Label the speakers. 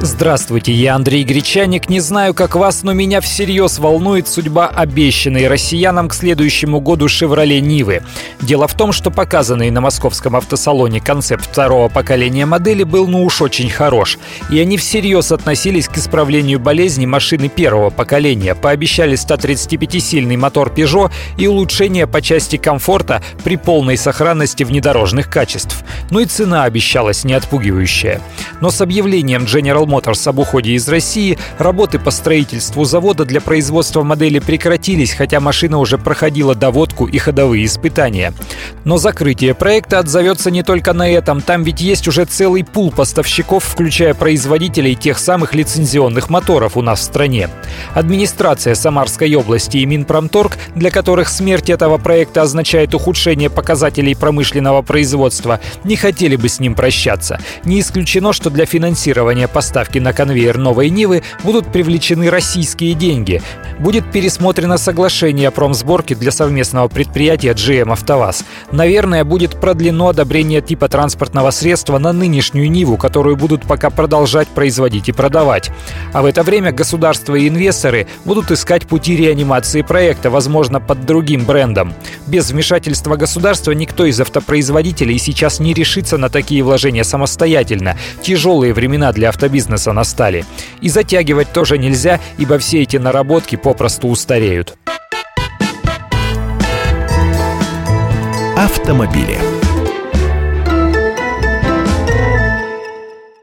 Speaker 1: Здравствуйте, я Андрей Гречаник. Не знаю, как вас, но меня всерьез волнует судьба обещанной россиянам к следующему году «Шевроле Нивы». Дело в том, что показанный на московском автосалоне концепт второго поколения модели был ну уж очень хорош. И они всерьез относились к исправлению болезни машины первого поколения, пообещали 135-сильный мотор Peugeot и улучшение по части комфорта при полной сохранности внедорожных качеств. Ну и цена обещалась не отпугивающая. Но с объявлением General Motors об уходе из России, работы по строительству завода для производства модели прекратились, хотя машина уже проходила доводку и ходовые испытания. Но закрытие проекта отзовется не только на этом, там ведь есть уже целый пул поставщиков, включая производителей тех самых лицензионных моторов у нас в стране. Администрация Самарской области и Минпромторг, для которых смерть этого проекта означает ухудшение показателей промышленного производства, не хотели бы с ним прощаться. Не исключено, что для финансирования поставки на конвейер новой Нивы будут привлечены российские деньги. Будет пересмотрено соглашение о промсборке для совместного предприятия GM «АвтоВАЗ». Наверное, будет продлено одобрение типа транспортного средства на нынешнюю Ниву, которую будут пока продолжать производить и продавать. А в это время государство и инвесторы будут искать пути реанимации проекта, возможно, под другим брендом. Без вмешательства государства никто из автопроизводителей сейчас не решится на такие вложения самостоятельно. Тяжелые времена для автобизнеса бизнеса настали. И затягивать тоже нельзя, ибо все эти наработки попросту устареют.
Speaker 2: Автомобили.